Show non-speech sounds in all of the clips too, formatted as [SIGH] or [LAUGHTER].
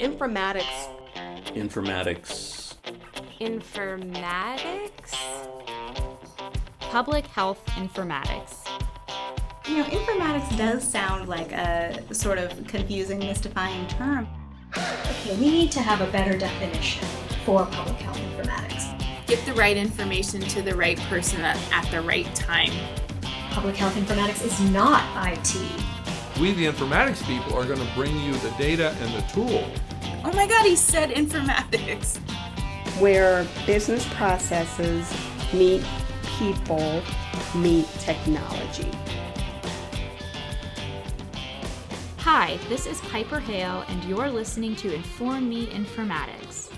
Informatics. Informatics. Informatics? Public health informatics. You know, informatics does sound like a sort of confusing, mystifying term. Okay, we need to have a better definition for public health informatics. Get the right information to the right person at, at the right time. Public health informatics is not IT. We, the informatics people, are going to bring you the data and the tool. Oh my god, he said informatics. Where business processes meet people, meet technology. Hi, this is Piper Hale, and you're listening to Inform Me Informatics.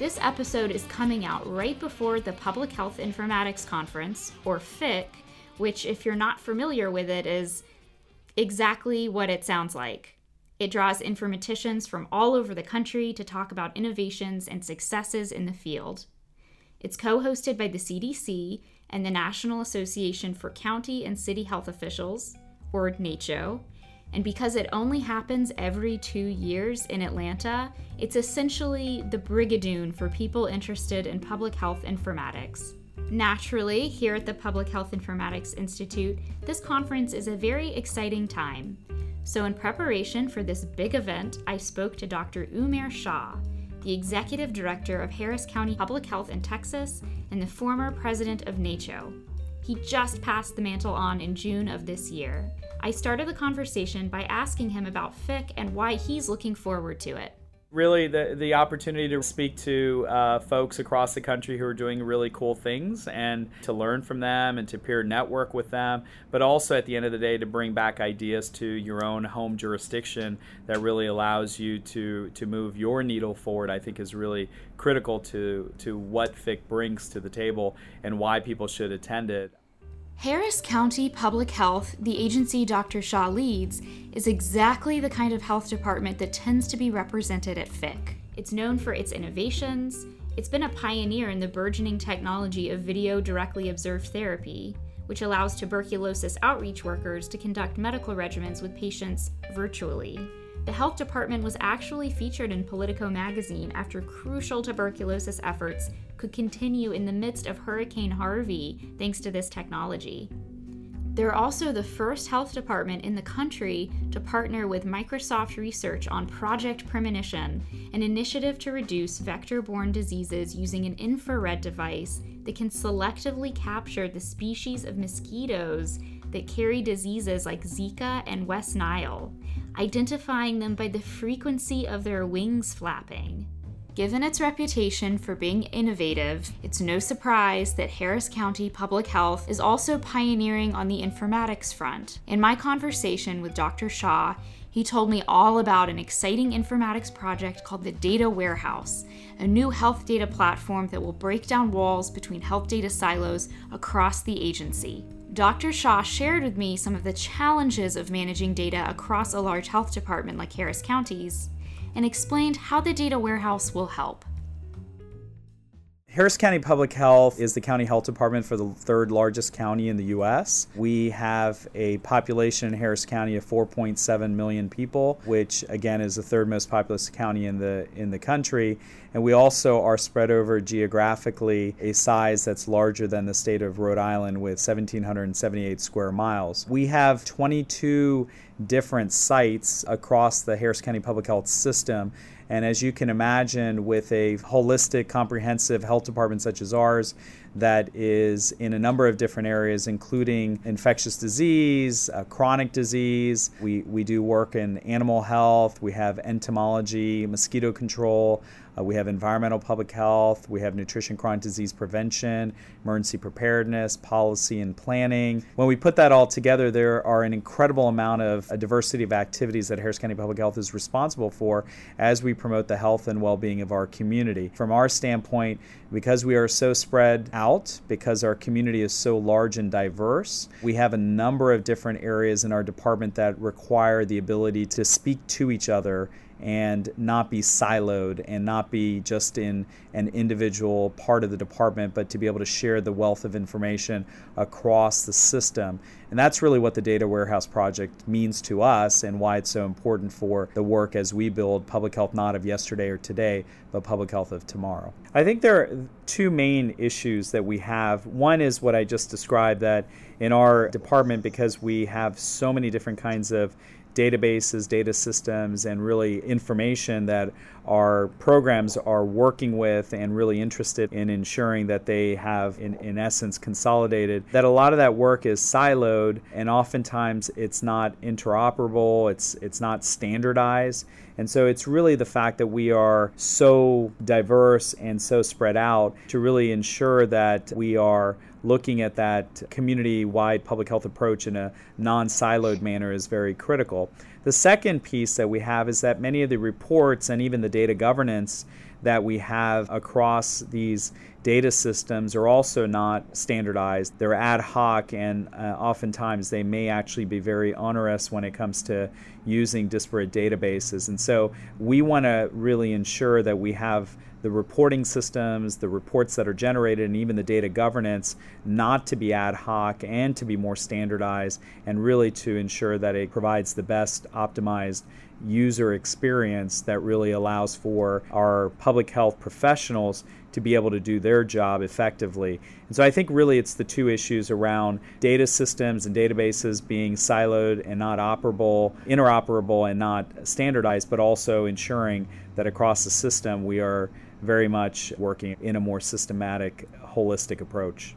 This episode is coming out right before the Public Health Informatics Conference, or PHIC, which, if you're not familiar with it, is exactly what it sounds like. It draws informaticians from all over the country to talk about innovations and successes in the field. It's co hosted by the CDC and the National Association for County and City Health Officials, or NACCHO, and because it only happens every two years in Atlanta, it's essentially the brigadoon for people interested in public health informatics. Naturally, here at the Public Health Informatics Institute, this conference is a very exciting time. So, in preparation for this big event, I spoke to Dr. Umair Shah, the executive director of Harris County Public Health in Texas and the former president of NACCHO. He just passed the mantle on in June of this year. I started the conversation by asking him about PHIC and why he's looking forward to it. Really, the, the opportunity to speak to uh, folks across the country who are doing really cool things and to learn from them and to peer network with them, but also at the end of the day to bring back ideas to your own home jurisdiction that really allows you to, to move your needle forward, I think is really critical to, to what PHIC brings to the table and why people should attend it. Harris County Public Health, the agency Dr. Shah leads, is exactly the kind of health department that tends to be represented at PHIC. It's known for its innovations, it's been a pioneer in the burgeoning technology of video directly observed therapy, which allows tuberculosis outreach workers to conduct medical regimens with patients virtually. The health department was actually featured in Politico magazine after crucial tuberculosis efforts could continue in the midst of Hurricane Harvey thanks to this technology. They're also the first health department in the country to partner with Microsoft Research on Project Premonition, an initiative to reduce vector borne diseases using an infrared device that can selectively capture the species of mosquitoes that carry diseases like Zika and West Nile, identifying them by the frequency of their wings flapping. Given its reputation for being innovative, it's no surprise that Harris County Public Health is also pioneering on the informatics front. In my conversation with Dr. Shah, he told me all about an exciting informatics project called the Data Warehouse, a new health data platform that will break down walls between health data silos across the agency. Dr. Shah shared with me some of the challenges of managing data across a large health department like Harris County's and explained how the data warehouse will help. Harris County Public Health is the county health department for the third largest county in the U.S. We have a population in Harris County of 4.7 million people, which again is the third most populous county in the in the country. And we also are spread over geographically a size that's larger than the state of Rhode Island with 1,778 square miles. We have 22 different sites across the Harris County Public Health system. And as you can imagine, with a holistic, comprehensive health department such as ours, that is in a number of different areas, including infectious disease, uh, chronic disease. We, we do work in animal health, we have entomology, mosquito control, uh, we have environmental public health, we have nutrition chronic disease prevention, emergency preparedness, policy and planning. When we put that all together, there are an incredible amount of diversity of activities that Harris County Public Health is responsible for as we promote the health and well being of our community. From our standpoint, because we are so spread out, because our community is so large and diverse, we have a number of different areas in our department that require the ability to speak to each other and not be siloed and not be just in an individual part of the department, but to be able to share the wealth of information across the system. And that's really what the Data Warehouse Project means to us and why it's so important for the work as we build public health not of yesterday or today, but public health of tomorrow. I think there are two main issues that we have. One is what I just described that in our department, because we have so many different kinds of databases, data systems, and really information that our programs are working with and really interested in ensuring that they have, in, in essence, consolidated. That a lot of that work is siloed, and oftentimes it's not interoperable, it's, it's not standardized. And so it's really the fact that we are so diverse and so spread out to really ensure that we are looking at that community wide public health approach in a non siloed manner is very critical. The second piece that we have is that many of the reports and even the data governance that we have across these data systems are also not standardized. They're ad hoc, and uh, oftentimes they may actually be very onerous when it comes to using disparate databases. And so we want to really ensure that we have the reporting systems, the reports that are generated, and even the data governance not to be ad hoc and to be more standardized, and really to ensure that it provides the best optimized user experience that really allows for our public health professionals to be able to do their job effectively. And so I think really it's the two issues around data systems and databases being siloed and not operable, interoperable and not standardized, but also ensuring that across the system we are very much working in a more systematic, holistic approach.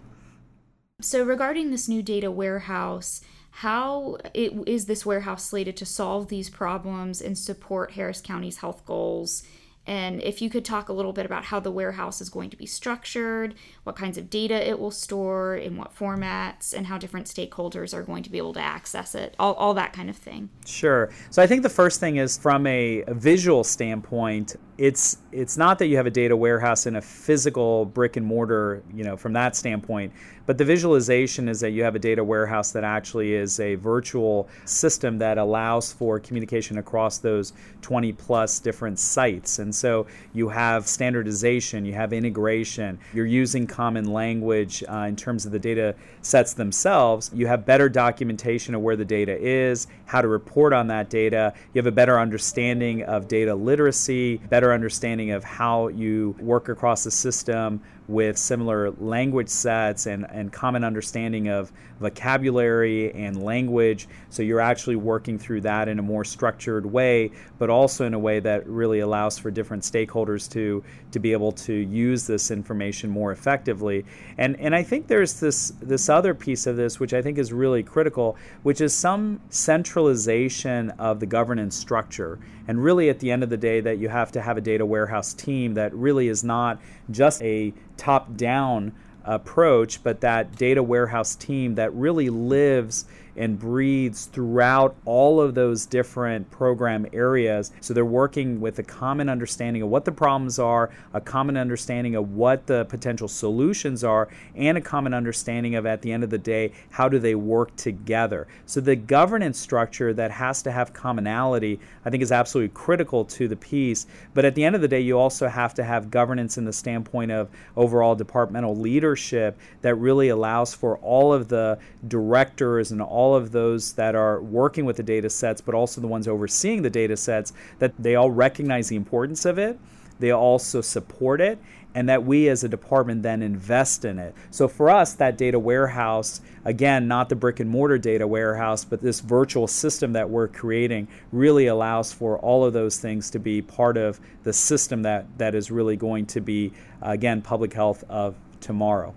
So, regarding this new data warehouse, how it, is this warehouse slated to solve these problems and support Harris County's health goals? And if you could talk a little bit about how the warehouse is going to be structured, what kinds of data it will store, in what formats, and how different stakeholders are going to be able to access it, all, all that kind of thing. Sure. So I think the first thing is from a, visual standpoint, it's it's not that you have a data warehouse in a physical brick and mortar, you know, from that standpoint, but the visualization is that you have a data warehouse that actually is a virtual system that allows for communication across those 20 plus different sites. And so you have standardization, you have integration, you're using common language uh, in terms of the data sets themselves. You have better documentation of where the data is, how to report on that data. You have a better understanding of data literacy, better understanding of how you work across the system with similar language sets and, and common understanding of vocabulary and language. So you're actually working through that in a more structured way, but also in a way that really allows for different stakeholders to, to be able to use this information more effectively. And, and I think there's this, this other piece of this, which I think is really critical, which is some centralization of the governance structure. And really, at the end of the day, that you have to have a data warehouse team that really is not just a top down approach, but that data warehouse team that really lives and breathes throughout all of those different program areas. So they're working with a common understanding of what the problems are, a common understanding of what the potential solutions are, and a common understanding of, at the end of the day, how do they work together. So the governance structure that has to have commonality, I think, is absolutely critical to the piece. But at the end of the day, you also have to have governance in the standpoint of overall departmental leadership that really allows for all of the directors and all all of those that are working with the data sets, but also the ones overseeing the data sets, that they all recognize the importance of it, they also support it, and that we as a department then invest in it. So for us, that data warehouse, again, not the brick and mortar data warehouse, but this virtual system that we're creating really allows for all of those things to be part of the system that, that is really going to be, again, public health of tomorrow.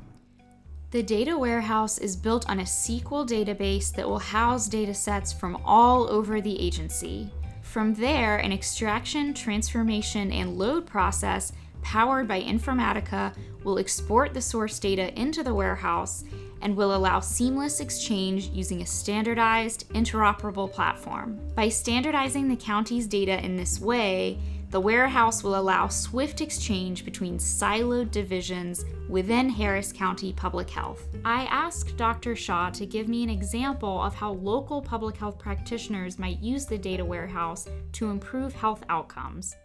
The data warehouse is built on a SQL database that will house data sets from all over the agency. From there, an extraction, transformation, and load process powered by Informatica will export the source data into the warehouse and will allow seamless exchange using a standardized, interoperable platform. By standardizing the county's data in this way, The warehouse will allow swift exchange between siloed divisions within Harris County Public Health. I asked Dr. Shah to give me an example of how local public health practitioners might use the data warehouse to improve health outcomes.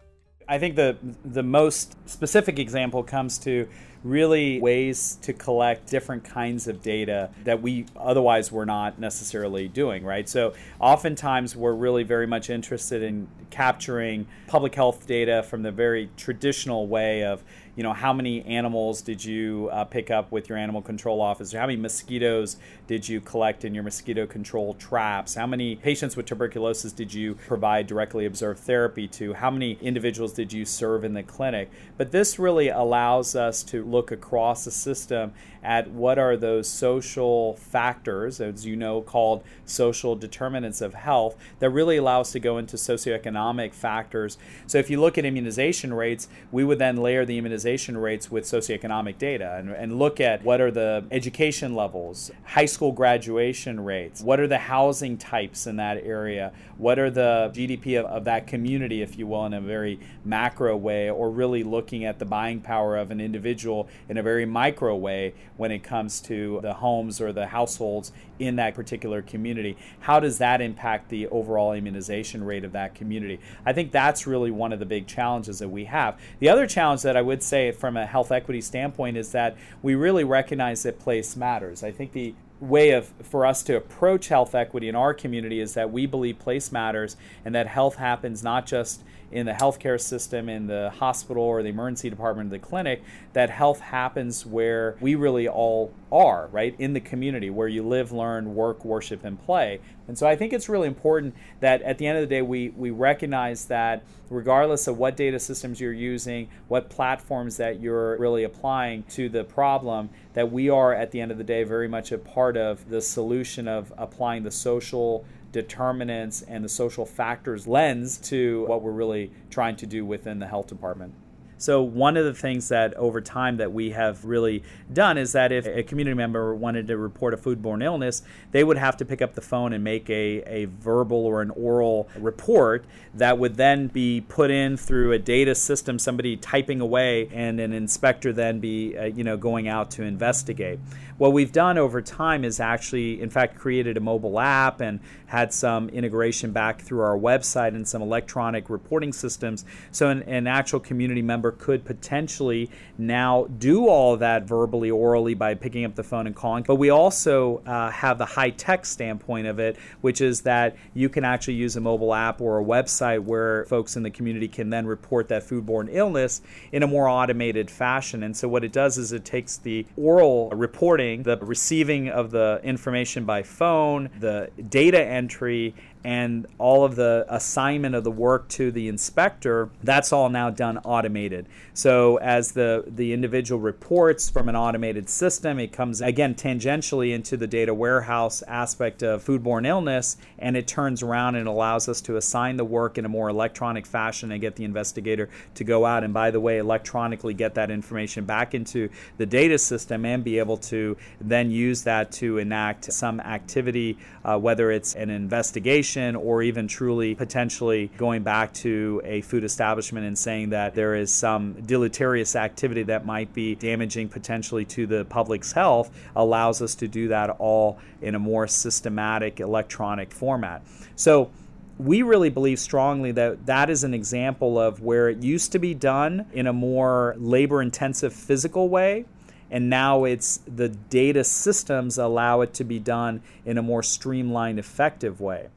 I think the the most specific example comes to really ways to collect different kinds of data that we otherwise were not necessarily doing, right? So oftentimes we're really very much interested in capturing public health data from the very traditional way of you know how many animals did you uh, pick up with your animal control officer? How many mosquitoes did you collect in your mosquito control traps? How many patients with tuberculosis did you provide directly observed therapy to? How many individuals did you serve in the clinic? But this really allows us to look across the system at what are those social factors as you know called social determinants of health that really allow us to go into socioeconomic factors. So if you look at immunization rates we would then layer the immunization rates with socioeconomic data and, and look at what are the education levels, high school graduation rates, what are the housing types in that area, what are the GDP of, of that community, if you will, in a very macro way, or really looking at the buying power of an individual in a very micro way when it comes to the homes or the households in that particular community. How does that impact the overall immunization rate of that community? I think that's really one of the big challenges that we have. The other challenge that I would say from a health equity standpoint is that we really recognize that place matters. I think the way of for us to approach health equity in our community is that we believe place matters and that health happens not just in the healthcare system, in the hospital or the emergency department the clinic, that health happens where we really all are, right? In the community where you live, learn, work, worship, and play. And so I think it's really important that at the end of the day, we, we recognize that regardless of what data systems you're using, what platforms that you're really applying to the problem, that we are at the end of the day very much a part of the solution of applying the social determinants and the social factors lens to what we're really trying to do within the health department. So one of the things that over time that we have really done is that if a community member wanted to report a foodborne illness, they would have to pick up the phone and make a, a verbal or an oral report that would then be put in through a data system, somebody typing away, and an inspector then be uh, you know going out to investigate. What we've done over time is actually, in fact, created a mobile app and had some integration back through our website and some electronic reporting systems. So an, an actual community member could potentially now do all that verbally, orally by picking up the phone and calling. But we also uh, have the high tech standpoint of it, which is that you can actually use a mobile app or a website where folks in the community can then report that foodborne illness in a more automated fashion. And so what it does is it takes the oral reporting, the receiving of the information by phone, the data entry, and all of the assignment of the work to the inspector, that's all now done automated. So as the, the individual reports from an automated system, it comes again tangentially into the data warehouse aspect of foodborne illness, and it turns around and allows us to assign the work in a more electronic fashion and get the investigator to go out and, by the way, electronically get that information back into the data system and be able to then use that to enact some activity, uh, whether it's an investigation or even truly potentially going back to a food establishment and saying that there is some deleterious activity that might be damaging potentially to the public's health allows us to do that all in a more systematic electronic format. So we really believe strongly that that is an example of where it used to be done in a more labor intensive physical way and now it's the data systems allow it to be done in a more streamlined effective way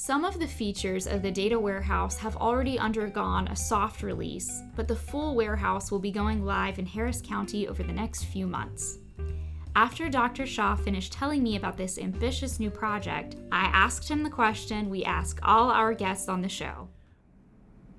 some of the features of the data warehouse have already undergone a soft release, but the full warehouse will be going live in Harris County over the next few months. After Dr. Shah finished telling me about this ambitious new project, I asked him the question we ask all our guests on the show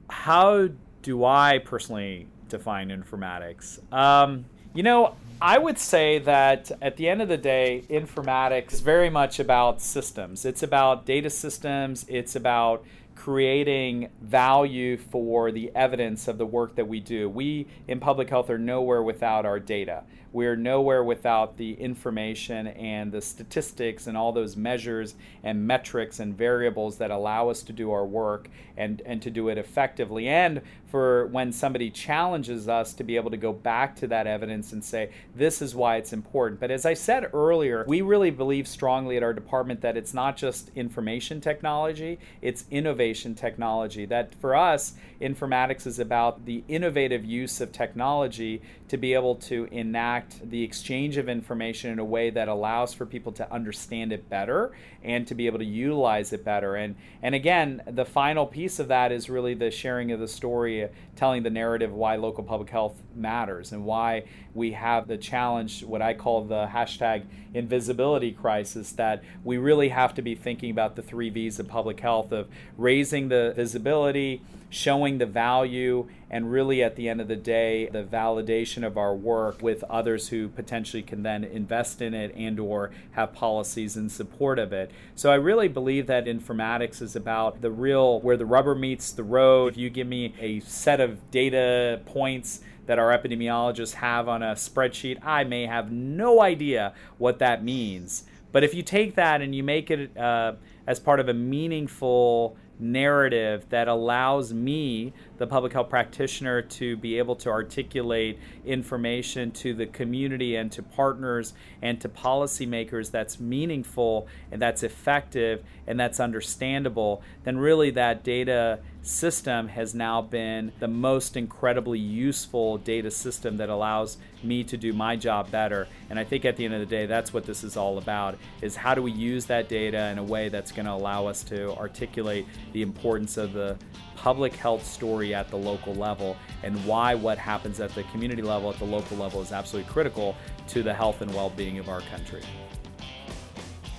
How do I personally define informatics? Um, you know, I would say that at the end of the day, informatics is very much about systems. It's about data systems, it's about creating value for the evidence of the work that we do. We in public health are nowhere without our data. We're nowhere without the information and the statistics and all those measures and metrics and variables that allow us to do our work and, and to do it effectively. And for when somebody challenges us to be able to go back to that evidence and say, this is why it's important. But as I said earlier, we really believe strongly at our department that it's not just information technology, it's innovation technology. That for us, informatics is about the innovative use of technology to be able to enact the exchange of information in a way that allows for people to understand it better and to be able to utilize it better. And and again, the final piece of that is really the sharing of the story, telling the narrative why local public health matters and why we have the challenge, what I call the hashtag invisibility crisis, that we really have to be thinking about the three V's of public health of raising the visibility showing the value and really at the end of the day the validation of our work with others who potentially can then invest in it and or have policies in support of it. So i really believe that informatics is about the real where the rubber meets the road. If you give me a set of data points that our epidemiologists have on a spreadsheet i may have no idea what that means. But if you take that and you make it uh, as part of a meaningful narrative that allows me, the public health practitioner, to be able to articulate information to the community and to partners and to policymakers that's meaningful and that's effective and that's understandable, then really that data system has now been the most incredibly useful data system that allows me to do my job better. And I think at the end of the day, that's what this is all about is how do we use that data in a way that's to allow us to articulate the importance of the public health story at the local level and why what happens at the community level at the local level is absolutely critical to the health and well-being of our country.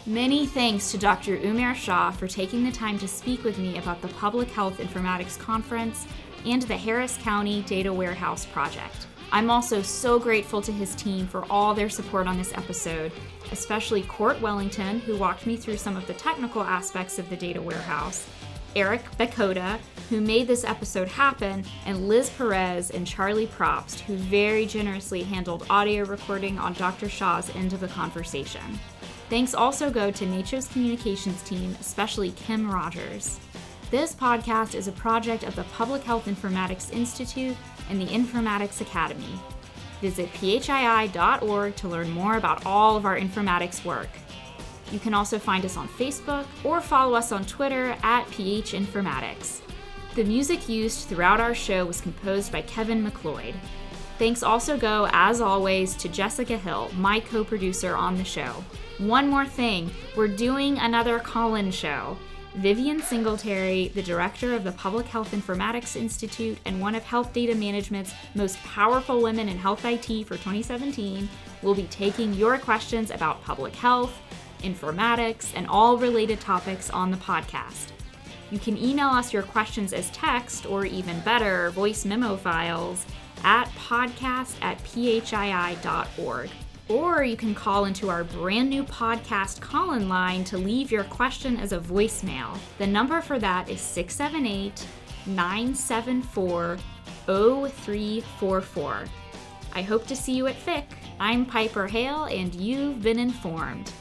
Many thanks to Dr. Umair Shah for taking the time to speak with me about the Public Health Informatics Conference and the Harris County Data Warehouse Project. I'm also so grateful to his team for all their support on this episode, especially Court Wellington, who walked me through some of the technical aspects of the data warehouse, Eric Bakota, who made this episode happen, and Liz Perez and Charlie Probst, who very generously handled audio recording on Dr. Shah's end of the conversation. Thanks also go to NACCHO's communications team, especially Kim Rogers. This podcast is a project of the Public Health Informatics Institute and the Informatics Academy. Visit phii.org to learn more about all of our informatics work. You can also find us on Facebook or follow us on Twitter at PHInformatics. The music used throughout our show was composed by Kevin MacLeod. Thanks also go, as always, to Jessica Hill, my co producer on the show. One more thing we're doing another call in show. Vivian Singletary, the director of the Public Health Informatics Institute and one of Health Data Management's most powerful women in health IT for 2017, will be taking your questions about public health, informatics, and all related topics on the podcast. You can email us your questions as text or even better, voice memo files at podcast at phii.org. Or you can call into our brand new podcast call in line to leave your question as a voicemail. The number for that is 678 974 0344. I hope to see you at PHIC. I'm Piper Hale, and you've been informed.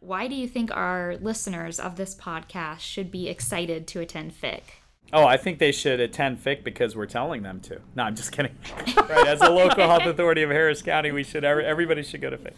Why do you think our listeners of this podcast should be excited to attend PHIC? Oh, I think they should attend PHIC because we're telling them to. No, I'm just kidding. [LAUGHS] right, as a local health authority of Harris County, we should everybody should go to PHIC.